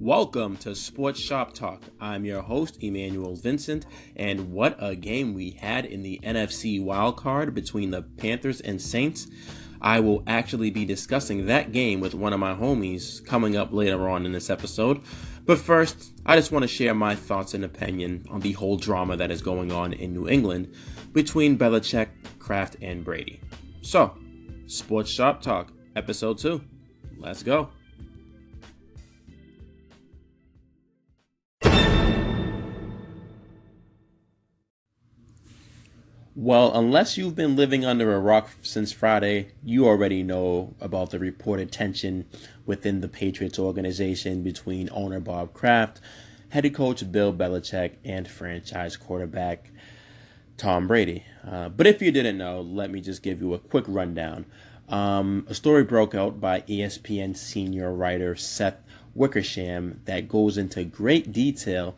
Welcome to Sports Shop Talk. I'm your host, Emmanuel Vincent, and what a game we had in the NFC wildcard between the Panthers and Saints. I will actually be discussing that game with one of my homies coming up later on in this episode. But first, I just want to share my thoughts and opinion on the whole drama that is going on in New England between Belichick, Kraft, and Brady. So, Sports Shop Talk, Episode 2. Let's go. Well, unless you've been living under a rock since Friday, you already know about the reported tension within the Patriots organization between owner Bob Kraft, head coach Bill Belichick, and franchise quarterback Tom Brady. Uh, but if you didn't know, let me just give you a quick rundown. Um, a story broke out by ESPN senior writer Seth Wickersham that goes into great detail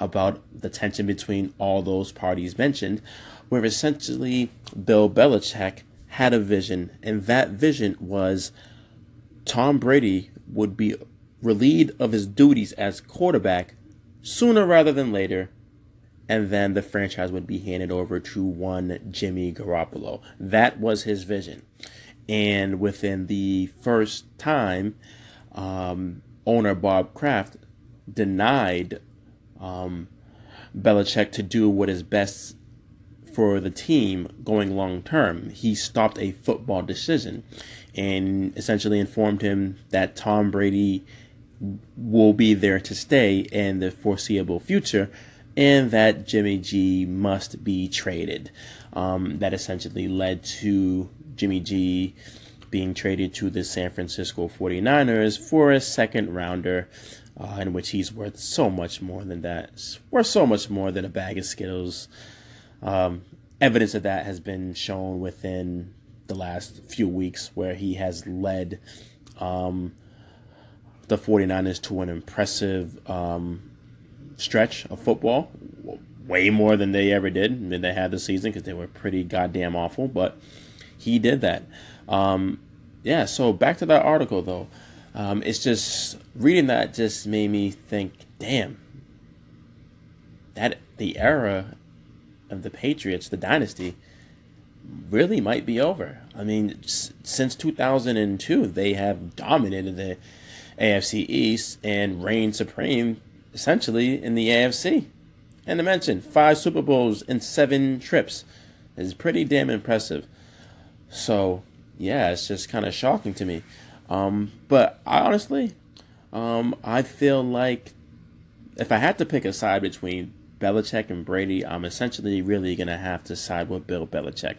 about the tension between all those parties mentioned where essentially Bill Belichick had a vision, and that vision was Tom Brady would be relieved of his duties as quarterback sooner rather than later, and then the franchise would be handed over to one Jimmy Garoppolo. That was his vision. And within the first time, um, owner Bob Kraft denied um, Belichick to do what is best for the team going long term. He stopped a football decision and essentially informed him that Tom Brady will be there to stay in the foreseeable future and that Jimmy G must be traded. Um, that essentially led to Jimmy G being traded to the San Francisco 49ers for a second rounder. Uh, in which he's worth so much more than that. Worth so much more than a bag of Skittles. Um, evidence of that has been shown within the last few weeks where he has led um, the 49ers to an impressive um, stretch of football, way more than they ever did than they had this season because they were pretty goddamn awful. But he did that. Um, yeah. So back to that article though, um, it's just reading that just made me think, damn, that the era of the Patriots, the dynasty, really might be over. I mean, since 2002, they have dominated the AFC East and reigned supreme essentially in the AFC. And to mention, five Super Bowls in seven trips is pretty damn impressive. So, yeah, it's just kind of shocking to me. Um, but I honestly, um, I feel like if I had to pick a side between Belichick and Brady, I'm essentially really going to have to side with Bill Belichick.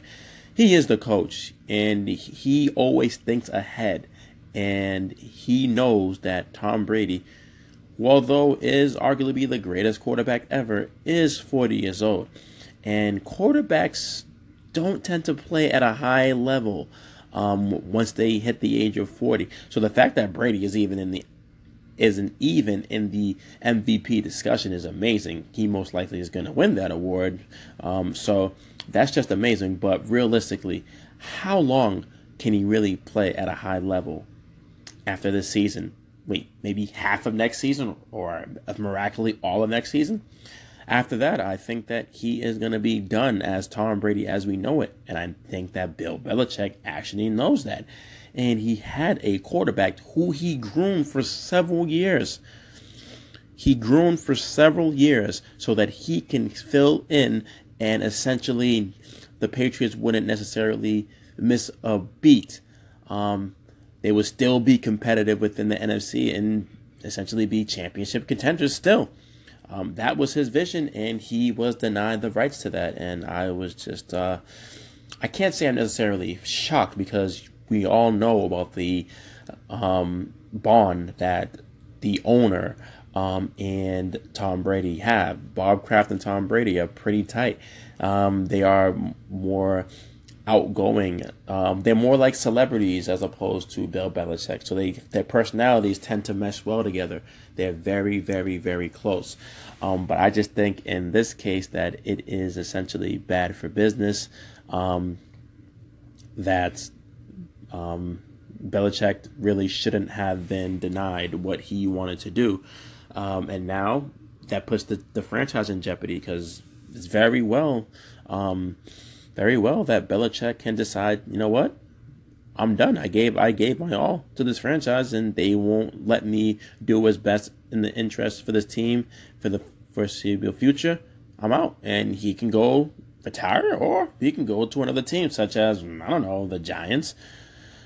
He is the coach, and he always thinks ahead, and he knows that Tom Brady, although is arguably the greatest quarterback ever, is 40 years old. And quarterbacks don't tend to play at a high level um, once they hit the age of 40. So the fact that Brady is even in the isn't even in the MVP discussion is amazing. He most likely is going to win that award. Um, so that's just amazing. But realistically, how long can he really play at a high level after this season? Wait, maybe half of next season or miraculously all of next season? After that, I think that he is going to be done as Tom Brady as we know it. And I think that Bill Belichick actually knows that and he had a quarterback who he groomed for several years. He groomed for several years so that he can fill in and essentially the Patriots wouldn't necessarily miss a beat. Um, they would still be competitive within the NFC and essentially be championship contenders still. Um, that was his vision, and he was denied the rights to that. And I was just, uh, I can't say I'm necessarily shocked because we all know about the um, bond that the owner um, and Tom Brady have. Bob Kraft and Tom Brady are pretty tight. Um, they are more outgoing. Um, they're more like celebrities as opposed to Bill Belichick. So they their personalities tend to mesh well together. They're very, very, very close. Um, but I just think in this case that it is essentially bad for business. Um, that um, Belichick really shouldn't have been denied what he wanted to do. Um, and now that puts the, the franchise in jeopardy because it's very well, um, very well that Belichick can decide, you know what, I'm done. I gave I gave my all to this franchise, and they won't let me do what's best in the interest for this team for the foreseeable future. I'm out, and he can go retire, or he can go to another team, such as I don't know the Giants.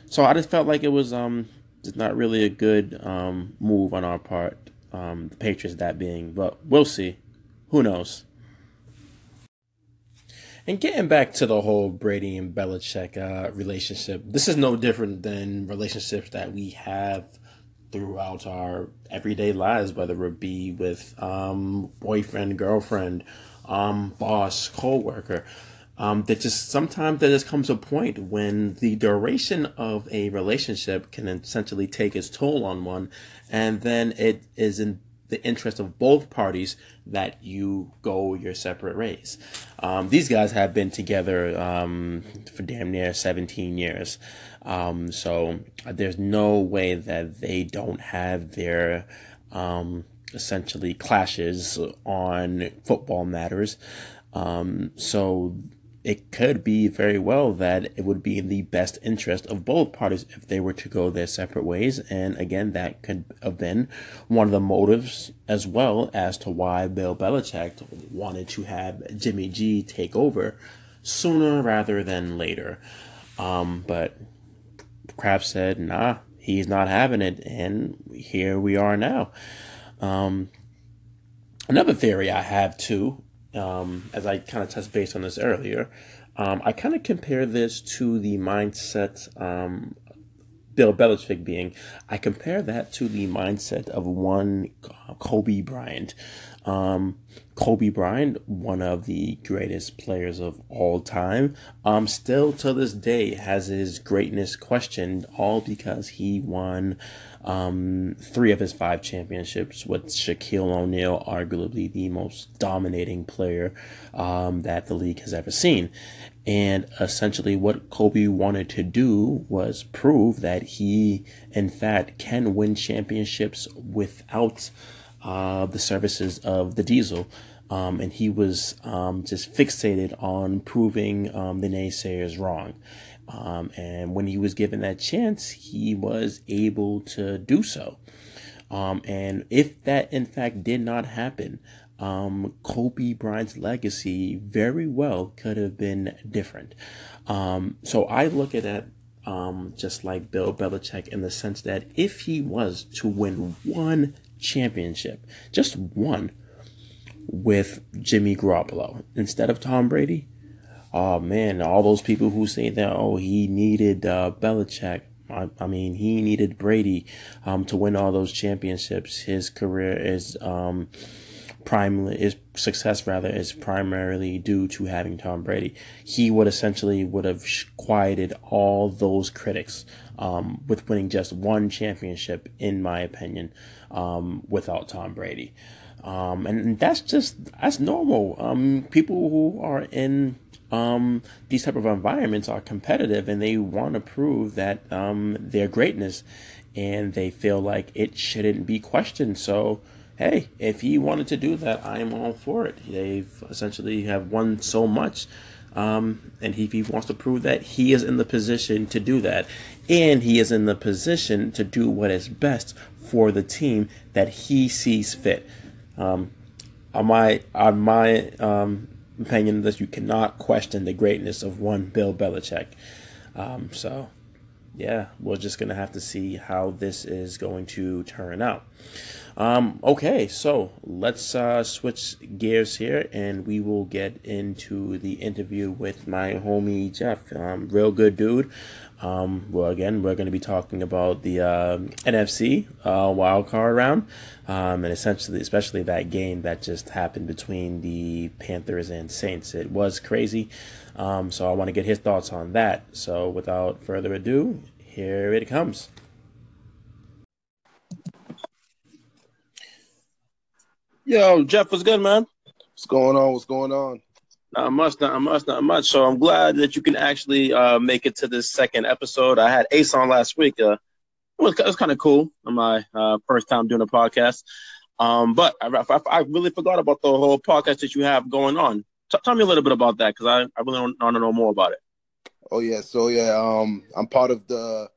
So I just felt like it was um just not really a good um move on our part, um the Patriots that being, but we'll see. Who knows? And getting back to the whole Brady and Belichick uh, relationship, this is no different than relationships that we have throughout our everyday lives, whether it be with um, boyfriend, girlfriend, um, boss, co-worker. Um, that just sometimes there just comes a point when the duration of a relationship can essentially take its toll on one, and then it is in the interest of both parties that you go your separate ways. Um, these guys have been together um, for damn near 17 years. Um, so there's no way that they don't have their um, essentially clashes on football matters. Um, so it could be very well that it would be in the best interest of both parties if they were to go their separate ways. And again, that could have been one of the motives as well as to why Bill Belichick wanted to have Jimmy G take over sooner rather than later. Um, but Kraft said, nah, he's not having it. And here we are now. Um, another theory I have too um, as I kind of touched base on this earlier, um, I kind of compare this to the mindset um, Bill Belichick being. I compare that to the mindset of one Kobe Bryant. Um, Kobe Bryant, one of the greatest players of all time, um, still to this day has his greatness questioned, all because he won um, three of his five championships with Shaquille O'Neal, arguably the most dominating player um, that the league has ever seen. And essentially, what Kobe wanted to do was prove that he, in fact, can win championships without uh, the services of the diesel. Um, and he was um, just fixated on proving um, the naysayers wrong. Um, and when he was given that chance, he was able to do so. Um, and if that in fact did not happen, um, Kobe Bryant's legacy very well could have been different. Um, so I look at that um, just like Bill Belichick in the sense that if he was to win one championship, just one, with Jimmy Garoppolo instead of Tom Brady, oh man, all those people who say that, oh, he needed uh, Belichick. I, I mean, he needed Brady um, to win all those championships. His career is um, primarily his success rather is primarily due to having Tom Brady. He would essentially would have quieted all those critics um, with winning just one championship, in my opinion, um, without Tom Brady. Um, and that's just that's normal. Um, people who are in um, these type of environments are competitive and they want to prove that um, their greatness and they feel like it shouldn't be questioned. So, hey, if he wanted to do that, I'm all for it. They've essentially have won so much. Um, and if he wants to prove that, he is in the position to do that. And he is in the position to do what is best for the team that he sees fit. Um, on my, on my, um, opinion that you cannot question the greatness of one Bill Belichick. Um, so, yeah, we're just going to have to see how this is going to turn out. Um, okay, so let's uh, switch gears here and we will get into the interview with my homie Jeff. Um, real good dude. Um, well, again, we're going to be talking about the uh, NFC uh, wild card round, um, and essentially, especially that game that just happened between the Panthers and Saints. It was crazy, um, so I want to get his thoughts on that. So, without further ado, here it comes. Yo, Jeff, what's good, man? What's going on? What's going on? Not much, not much, not much. So I'm glad that you can actually uh, make it to this second episode. I had Ace on last week. Uh, it was, was kind of cool on my uh, first time doing a podcast. Um, but I, I, I, really forgot about the whole podcast that you have going on. T- tell me a little bit about that because I, I really want to know more about it. Oh yeah, so yeah, um, I'm part of the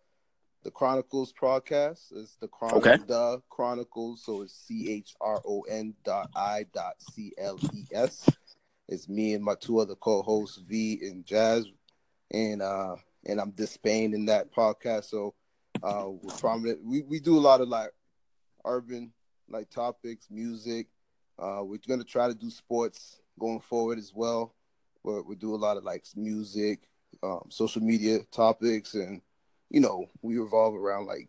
the Chronicles podcast. It's the Chron- okay. the Chronicles, so it's C H R O N dot I dot C L E S. It's me and my two other co-hosts, V and Jazz, and uh and I'm Spain in that podcast. So uh we're prominent. We we do a lot of like urban like topics, music. Uh we're gonna try to do sports going forward as well. Where we do a lot of like music, um, social media topics, and you know we revolve around like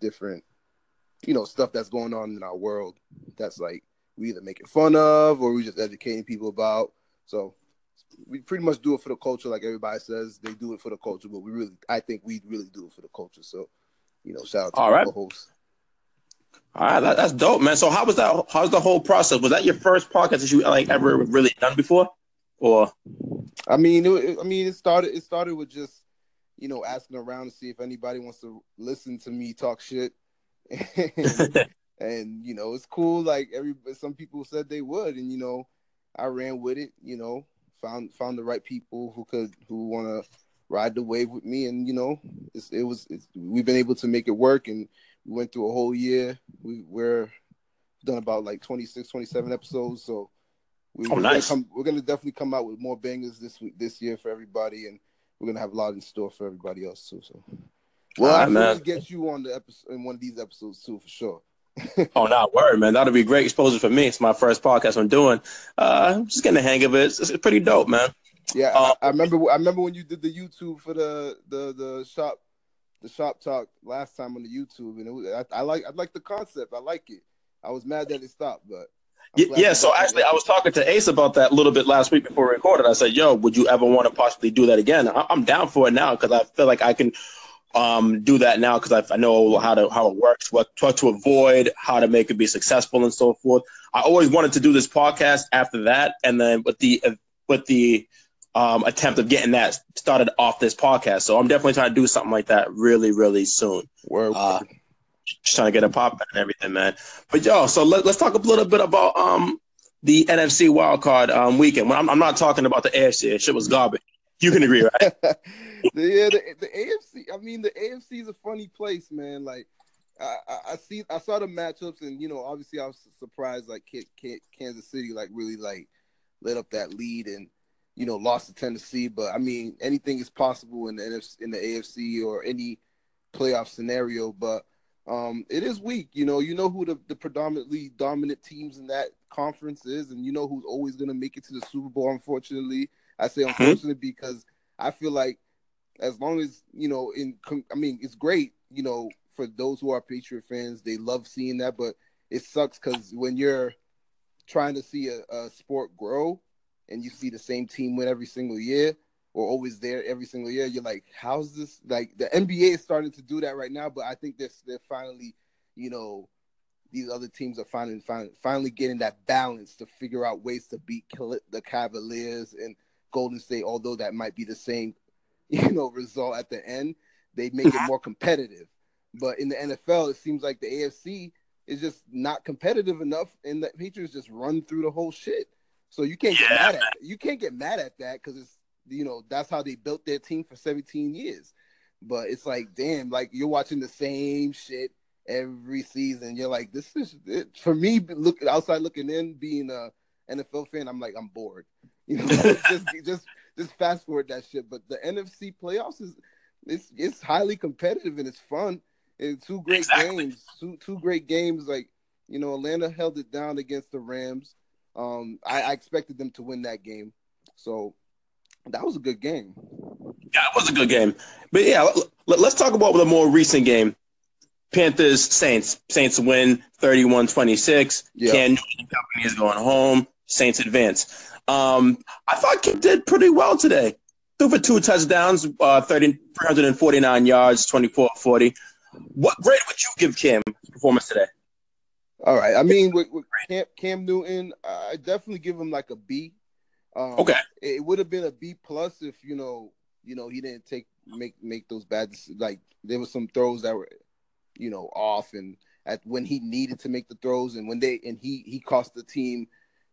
different, you know, stuff that's going on in our world. That's like we either making fun of or we just educating people about. So we pretty much do it for the culture, like everybody says they do it for the culture, but we really, I think we really do it for the culture. So, you know, shout out to All right. hosts. All right, that, that's dope, man. So how was that? How's the whole process? Was that your first podcast that you like ever really done before, or? I mean, it, I mean, it started. It started with just, you know, asking around to see if anybody wants to listen to me talk shit. and, and you know, it's cool. Like every some people said they would, and you know, I ran with it. You know, found found the right people who could who want to ride the wave with me, and you know, it was it's, we've been able to make it work, and we went through a whole year. We we're done about like 26, 27 episodes, so. We, oh, nice. Gonna come, we're gonna definitely come out with more bangers this week, this year for everybody, and we're gonna have a lot in store for everybody else too. So, well, I'm gonna get you on the episode in one of these episodes too, for sure. oh, not word, man. That'll be great exposure for me. It's my first podcast I'm doing. Uh, I'm just getting the hang of it. It's, it's pretty dope, man. Yeah, um, I, I, remember. I remember when you did the YouTube for the the the shop, the shop talk last time on the YouTube, and it was, I, I like I like the concept. I like it. I was mad that it stopped, but yeah, so actually, I was talking to Ace about that a little bit last week before we recorded. I said, "Yo, would you ever want to possibly do that again?" I'm down for it now because I feel like I can um, do that now because I, I, know how to how it works, what, what to avoid, how to make it be successful, and so forth. I always wanted to do this podcast after that, and then with the with the um, attempt of getting that started off this podcast. So I'm definitely trying to do something like that really, really soon. Word. Uh, just trying to get a pop and everything, man. But yo, so let, us talk a little bit about um the NFC wildcard um weekend. I'm, I'm not talking about the AFC. Shit was garbage. You can agree, right? yeah, the, the AFC. I mean, the AFC is a funny place, man. Like, I, I, see, I saw the matchups, and you know, obviously, I was surprised. Like, Kansas City, like, really like lit up that lead, and you know, lost to Tennessee. But I mean, anything is possible in the NFC, in the AFC or any playoff scenario. But um, it is weak. You know, you know who the, the predominantly dominant teams in that conference is, and you know who's always going to make it to the Super Bowl. Unfortunately, I say mm-hmm. unfortunately because I feel like as long as you know, in I mean, it's great. You know, for those who are Patriot fans, they love seeing that, but it sucks because when you're trying to see a, a sport grow and you see the same team win every single year or always there every single year, you're like, how's this? Like the NBA is starting to do that right now, but I think they're they're finally, you know, these other teams are finally finally, finally getting that balance to figure out ways to beat the Cavaliers and Golden State. Although that might be the same, you know, result at the end, they make it uh-huh. more competitive. But in the NFL, it seems like the AFC is just not competitive enough, and the Patriots just run through the whole shit. So you can't get mad at you can't get mad at that because it's you know that's how they built their team for 17 years. But it's like, damn, like you're watching the same shit every season. You're like, this is it. for me. Look outside looking in, being a NFL fan, I'm like, I'm bored. You know, just just just fast forward that shit. But the NFC playoffs is it's it's highly competitive and it's fun. And two great exactly. games, two two great games. Like you know, Atlanta held it down against the Rams. Um, I, I expected them to win that game, so that was a good game. Yeah, it was a good game. But yeah, let, us talk about the more recent game. Panthers Saints. Saints win 31-26. Yeah. Cam Newton company is going home. Saints advance. Um, I thought Kim did pretty well today. Threw for two touchdowns, uh, 30, 349 yards, 24-40. What grade would you give Cam performance today? All right. I mean, with, with Cam, Cam Newton, I definitely give him like a B. Um, Okay. it would have been a B plus if you know, you know, he didn't take make make those bad like there was some throws that were, you know, off and at when he needed to make the throws and when they and he he cost the team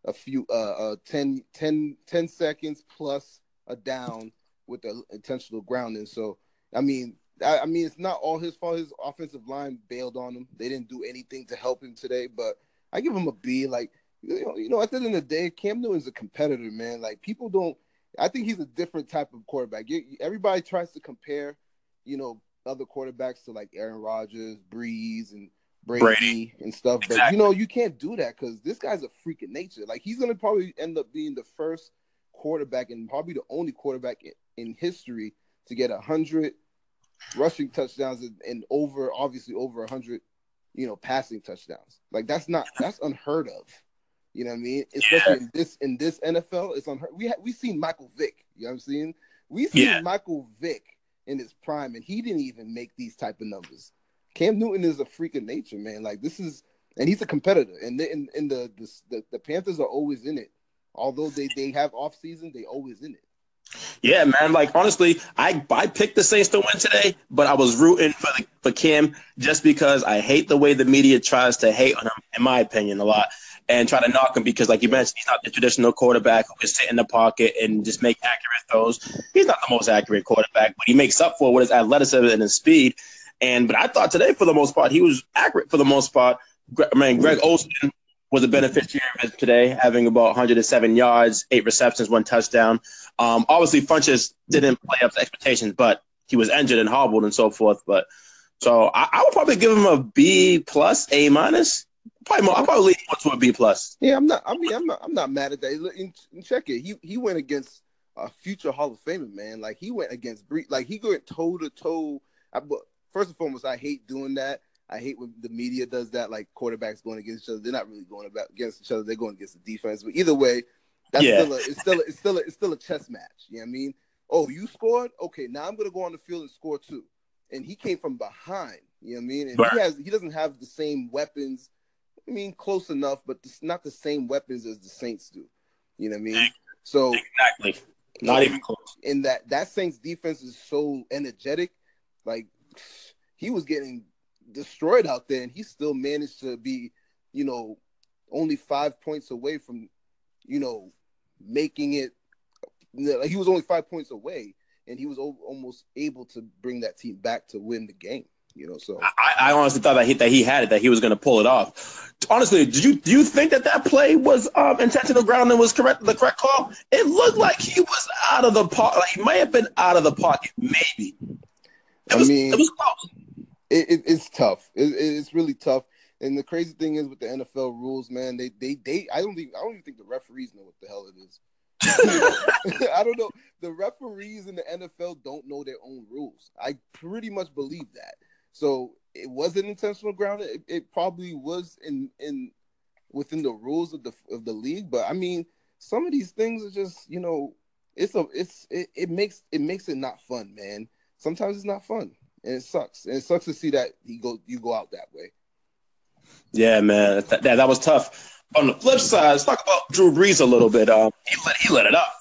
a few uh, uh 10, 10, 10 seconds plus a down with the intentional grounding. So I mean, I, I mean it's not all his fault. His offensive line bailed on him. They didn't do anything to help him today, but I give him a B. Like you know, you know, at the end of the day, Cam Newton's a competitor, man. Like people don't. I think he's a different type of quarterback. You, everybody tries to compare, you know, other quarterbacks to like Aaron Rodgers, Brees, and Brady, Brady. and stuff. But you know, you can't do that because this guy's a freak of nature. Like he's gonna probably end up being the first quarterback and probably the only quarterback in, in history to get a hundred rushing touchdowns and, and over, obviously over a hundred, you know, passing touchdowns. Like that's not that's unheard of. You know what I mean? Especially in this in this NFL, it's unheard. We ha- we seen Michael Vick. You know what I'm saying? We seen Yeah. Michael Vick in his prime, and he didn't even make these type of numbers. Cam Newton is a freak of nature, man. Like this is, and he's a competitor. And the, and, and the, the the the Panthers are always in it. Although they they have off season, they always in it. Yeah, man. Like honestly, I I picked the Saints to win today, but I was rooting for the, for Cam just because I hate the way the media tries to hate on him, in my opinion, a lot, and try to knock him because, like you mentioned, he's not the traditional quarterback who can sit in the pocket and just make accurate throws. He's not the most accurate quarterback, but he makes up for it with his athleticism and his speed. And but I thought today, for the most part, he was accurate for the most part. I mean, Greg Olsen was a beneficiary of it today, having about 107 yards, eight receptions, one touchdown. Um, obviously, Funchess didn't play up to expectations, but he was injured and hobbled and so forth. But so I, I would probably give him a B plus, A minus. Probably more. I'll probably lean more to a B plus. Yeah, I'm not. I mean, I'm not. I'm not mad at that. And- and check it. He he went against a future Hall of Famer, man. Like he went against Bree. Like he went toe to toe. I- but First and foremost, I hate doing that. I hate when the media does that. Like quarterbacks going against each other. They're not really going about against each other. They're going against the defense. But either way, that's Yeah. still a, it's still a, it's still a, it's still a chess match. You know what I mean? Oh, you scored. Okay, now I'm gonna go on the field and score too. And he came from behind. You know what I mean? And Right. he has he doesn't have the same weapons. I mean, close enough, but it's not the same weapons as the Saints do. You know what I mean? So Exactly. Not even close. in that that Saints defense is so energetic, like he was getting destroyed out there, and he still managed to be, you know, only five points away from, you know, making it. Like he was only five points away, and he was almost able to bring that team back to win the game. You know, so I, I honestly thought that he that he had it, that he was going to pull it off. Honestly, did you do you think that that play was um, intentional grounding was correct the correct call? It looked like he was out of the pocket. Like he might have been out of the pocket, maybe. It I mean- it was close. it, it, it's tough. It- it's really tough. And the crazy thing is with the NFL rules, man, they they they I don't even I don't even think the referees know what the hell it is. I don't know. The referees in the NFL don't know their own rules. I pretty much believe that. So it wasn't intentional grounding. It, it probably was in in within the rules of the of the league. But I mean, some of these things are just you know, it's a it's it, it makes it makes it not fun, man. Sometimes it's not fun, and it sucks. And it sucks to see that he go you go out that way. Yeah, man, that, that, that was tough. On the flip side, let's talk about Drew Brees a little bit. Um, he let he let it up.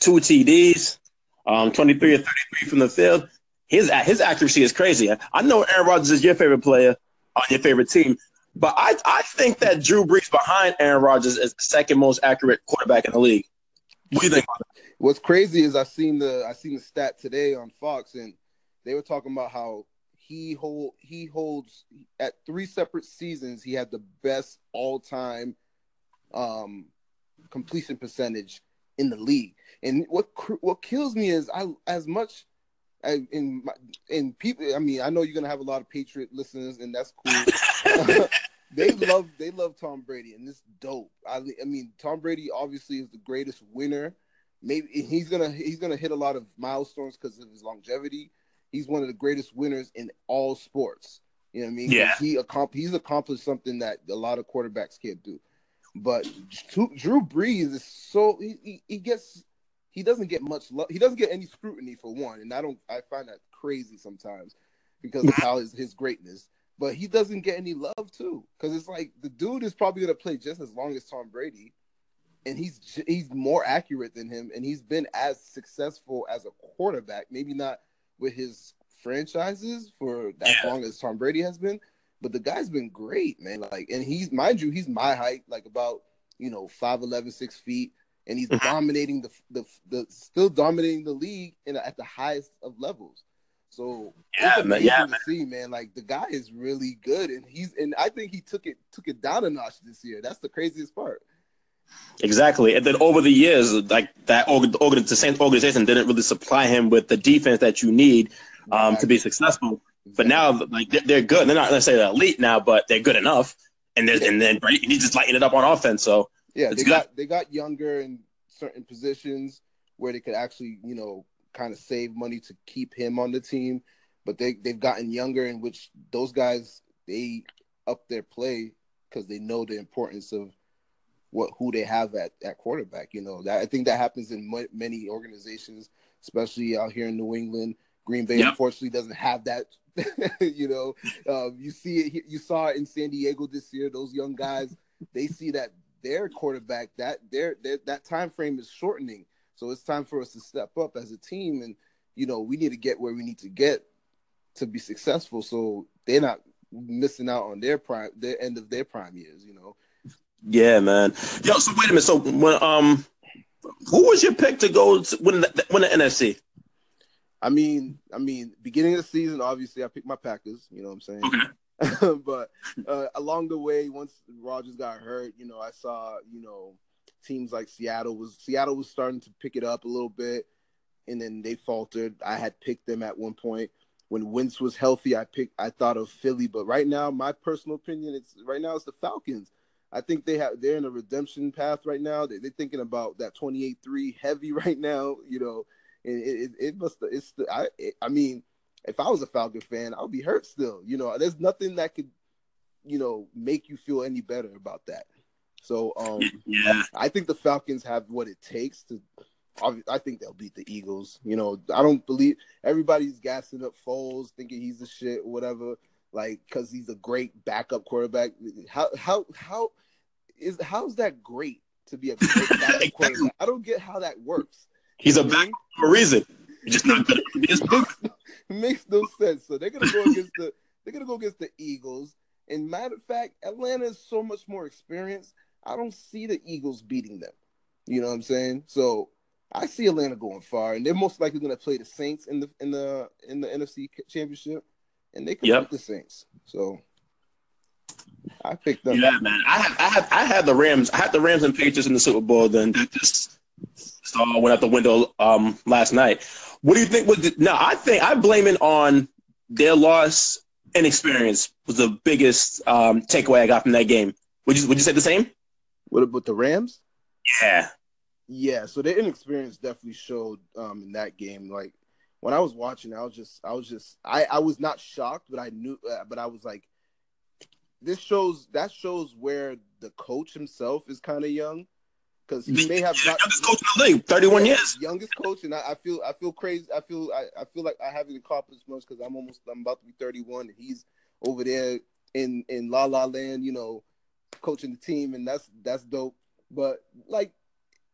Two TDs, um, twenty three or thirty three from the field. His his accuracy is crazy. I know Aaron Rodgers is your favorite player on your favorite team, but I I think that Drew Brees behind Aaron Rodgers is the second most accurate quarterback in the league. What do you think? What's crazy is I seen the I seen the stat today on Fox, and they were talking about how he hold he holds at three separate seasons he had the best all time um completion percentage in the league. And what what kills me is I as much I, my, in people. I mean, I know you're gonna have a lot of Patriot listeners, and that's cool. they love they love Tom Brady, and it's dope. I, I mean, Tom Brady obviously is the greatest winner. Maybe he's gonna he's gonna hit a lot of milestones because of his longevity. He's one of the greatest winners in all sports. You know what I mean? Yeah. He accom- he's accomplished something that a lot of quarterbacks can't do. But Drew, Drew Brees is so he, he, he gets he doesn't get much love. He doesn't get any scrutiny for one, and I don't I find that crazy sometimes because of how his, his greatness. But he doesn't get any love too, because it's like the dude is probably gonna play just as long as Tom Brady, and he's he's more accurate than him, and he's been as successful as a quarterback. Maybe not with his franchises for that Yeah. long as Tom Brady has been, but the guy's been great, man. Like, and he's mind you, he's my height, like about you know 5'11", 6 feet, and he's Mhm. dominating the the the still dominating the league in at the highest of levels. So Yeah, man, yeah, to see, man. Like the guy is really good, and he's and I think he took it took it down a notch this year. That's the craziest part. Exactly. And then over the years, like that org- organ- the same organization didn't really supply him with the defense that you need um, to be successful. But now, like they're, good. They're not necessarily elite now, but they're good enough. And then and then Brady, he's just lighting it up on offense. So Yeah, It's they good. got they got younger in certain positions where they could actually, you know, kind of save money to keep him on the team. But they they've gotten younger in which those guys they up their play because they know the importance of what who they have at, at quarterback. You know that I think that happens in mo- many organizations, especially out here in New England. Green Bay Yep. unfortunately doesn't have that. you know, um, you see it. You saw it in San Diego this year. Those young guys, they see that their quarterback that their, their that time frame is shortening. So it's time for us to step up as a team, and you know we need to get where we need to get to be successful. So they're not missing out on their prime, their end of their prime years. You know, yeah, man. Yo, so wait a minute. So when um, who was your pick to go to win the, win the NFC? I mean, I mean, beginning of the season, obviously, I picked my Packers. You know what I'm saying? Okay. but uh, along the way, once Rodgers got hurt, you know, I saw, you know, teams like Seattle was Seattle was starting to pick it up a little bit, and then they faltered. I had picked them at one point when Wentz was healthy. I picked, I thought of Philly, but right now, my personal opinion, it's right now it's the Falcons. I think they have they're in a redemption path right now. They, they're thinking about that 28-3 heavy right now, you know, and it, it, it must it's the I it, I mean if I was a Falcon fan, I would be hurt still. You know, there's nothing that could, you know, make you feel any better about that. So um Yeah. I think the Falcons have what it takes to I think they'll beat the Eagles. You know, I don't believe everybody's gassing up Foles, thinking he's the shit or whatever, like because he's a great backup quarterback. How how how is how's that great to be a great backup quarterback? I don't get how that works. He's a what for a reason. He's just not good at his makes, makes no sense. So they're gonna go against the they're gonna go against the Eagles. And matter of fact, Atlanta is so much more experienced. I don't see the Eagles beating them. You know what I'm saying? So I see Atlanta going far, and they're most likely gonna play the Saints in the in the in the NFC Championship, and they can Yep. beat the Saints. So I picked them. Yeah, man. I have I had, I had the Rams. I had the Rams and Patriots in the Super Bowl. Then that just all went out the window um, last night. What do you think? Was the, no, I think I blame it on their loss and experience was the biggest um, takeaway I got from that game. Would you Would you say the same? What about the Rams? Yeah. Yeah, so their inexperience definitely showed um, in that game. Like when I was watching, I was just, I was just, I, I was not shocked, but I knew, uh, but I was like, this shows that shows where the coach himself is kind of young because he may have got youngest coach in the league, thirty-one Yeah, years. youngest coach, and I, I feel, I feel crazy. I feel, I, I feel like I haven't accomplished much because I'm almost, I'm about to be 31, and he's over there in in La La Land, you know, coaching the team, and that's that's dope. But like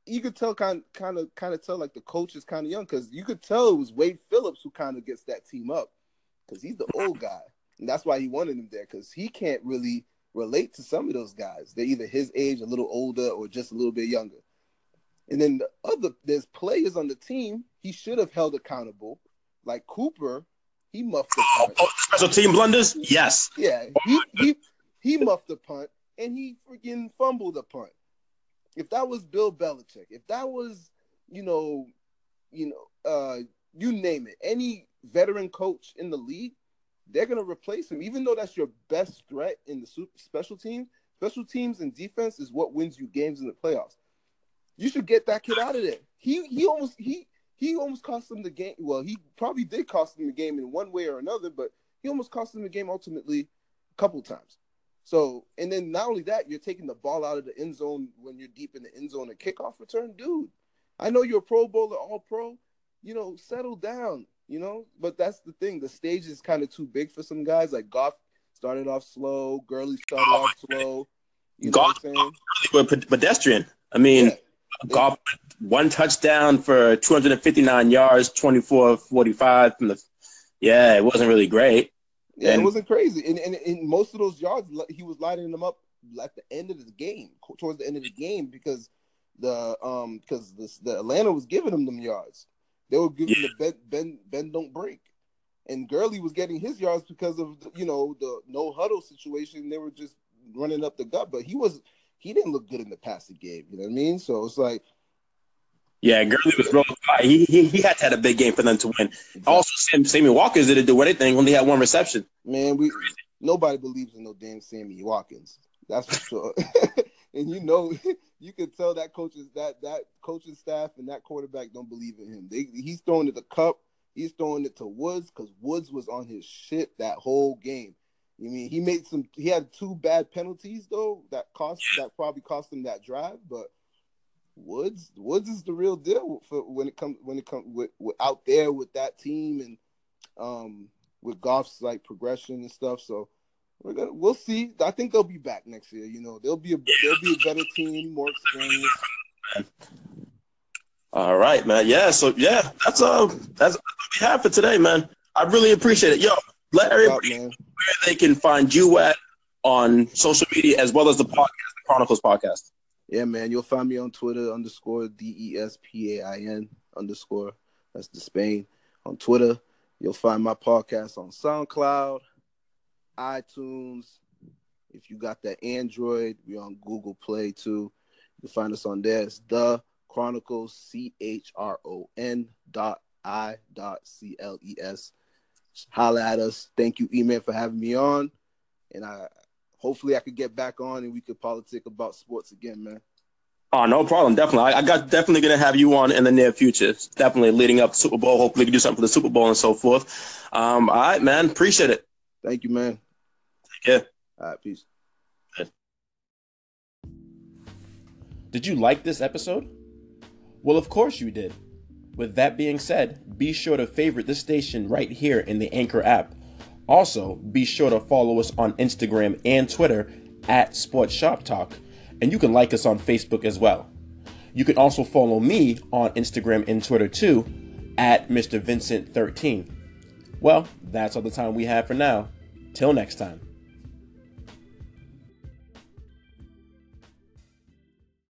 you could tell kind kind of kind of tell like the coach is kind of young because you could tell it was Wade Phillips who kind of gets that team up because he's the old guy and that's why he wanted him there because he can't really relate to some of those guys. They're either his age, a little older, or just a little bit younger. And then the other there's players on the team he should have held accountable, like Cooper. He muffed the Oh, punt. oh, special team blunders. Yes. Yeah, he he he muffed the punt and he freaking fumbled the punt. If that was Bill Belichick, if that was you know, you know, uh, you name it, any veteran coach in the league, they're gonna replace him. Even though that's your best threat in the super special team, special teams and defense is what wins you games in the playoffs. You should get that kid out of there. He he almost he he almost cost them the game. Well, he probably did cost them the game in one way or another, but he almost cost them the game ultimately a couple times. So, and then not only that, you're taking the ball out of the end zone when you're deep in the end zone and kickoff return, dude. I know you're a Pro Bowler, All Pro. You know, settle down. You know, but that's the thing. The stage is kind of too big for some guys. Like Goff started off slow, Gurley started Oh, off slow. You know Goff- what I'm saying? Pedestrian. I mean, Yeah. Goff one touchdown for 259 yards, 24 45 from the. Yeah, it wasn't really great. Yeah, And- it wasn't crazy. And, and, and most of those yards, he was lighting them up at the end of the game, towards the end of the game, because the um because the, the Atlanta was giving him them yards. They were giving the bend, bend, bend, don't break. And Gurley was getting his yards because of you know the no huddle situation. They were just running up the gut, but he was he didn't look good in the passing game. You know what I mean? So it's like Yeah, Gurley was real. He, he he had to have a big game for them to win. Also, Sam, Sammy Watkins didn't do anything. Only had one reception. Man, we nobody believes in no damn Sammy Watkins. That's for sure. and you know, you can tell that coaches that that coaching staff and that quarterback don't believe in him. They, he's throwing it the cup. He's throwing it to Woods because Woods was on his shit that whole game. You mean he made some? He had two bad penalties though that cost that probably cost him that drive. But Woods, Woods is the real deal for when it comes when it comes with, with out there with that team and um with Goff's like progression and stuff. So we're gonna we'll see. I think they'll be back next year. You know, they'll be a they'll be a better team, more experience. All right, man. Yeah. So yeah, that's uh that's what we have for today, man. I really appreciate it. Yo, let everybody man. where they can find you at on social media as well as the podcast, the Chronicles podcast. Yeah, man. You'll find me on Twitter underscore D E S P A I N underscore. That's the Spain on Twitter. You'll find my podcast on SoundCloud, iTunes. If you got that Android, we're on Google Play too. You can find us on there. It's the Chronicles C H R O N dot I dot C L E S. Holla at us. Thank you, E-Man, for having me on. And I hopefully I could get back on and we could politic about sports again, man. Oh, no problem. Definitely. I, I got definitely gonna have you on in the near future. Definitely leading up to Super Bowl. Hopefully we can do something for the Super Bowl and so forth. Um, all right, man. Appreciate it. Thank you, man. Yeah. All right, peace. Did you like this episode? Well, of course you did. With that being said, be sure to favorite this station right here in the Anchor app. Also, be sure to follow us on Instagram and Twitter at Sports Shop Talk, and you can like us on Facebook as well. You can also follow me on Instagram and Twitter too at Mr. Vincent13. Well, that's all the time we have for now. Till next time.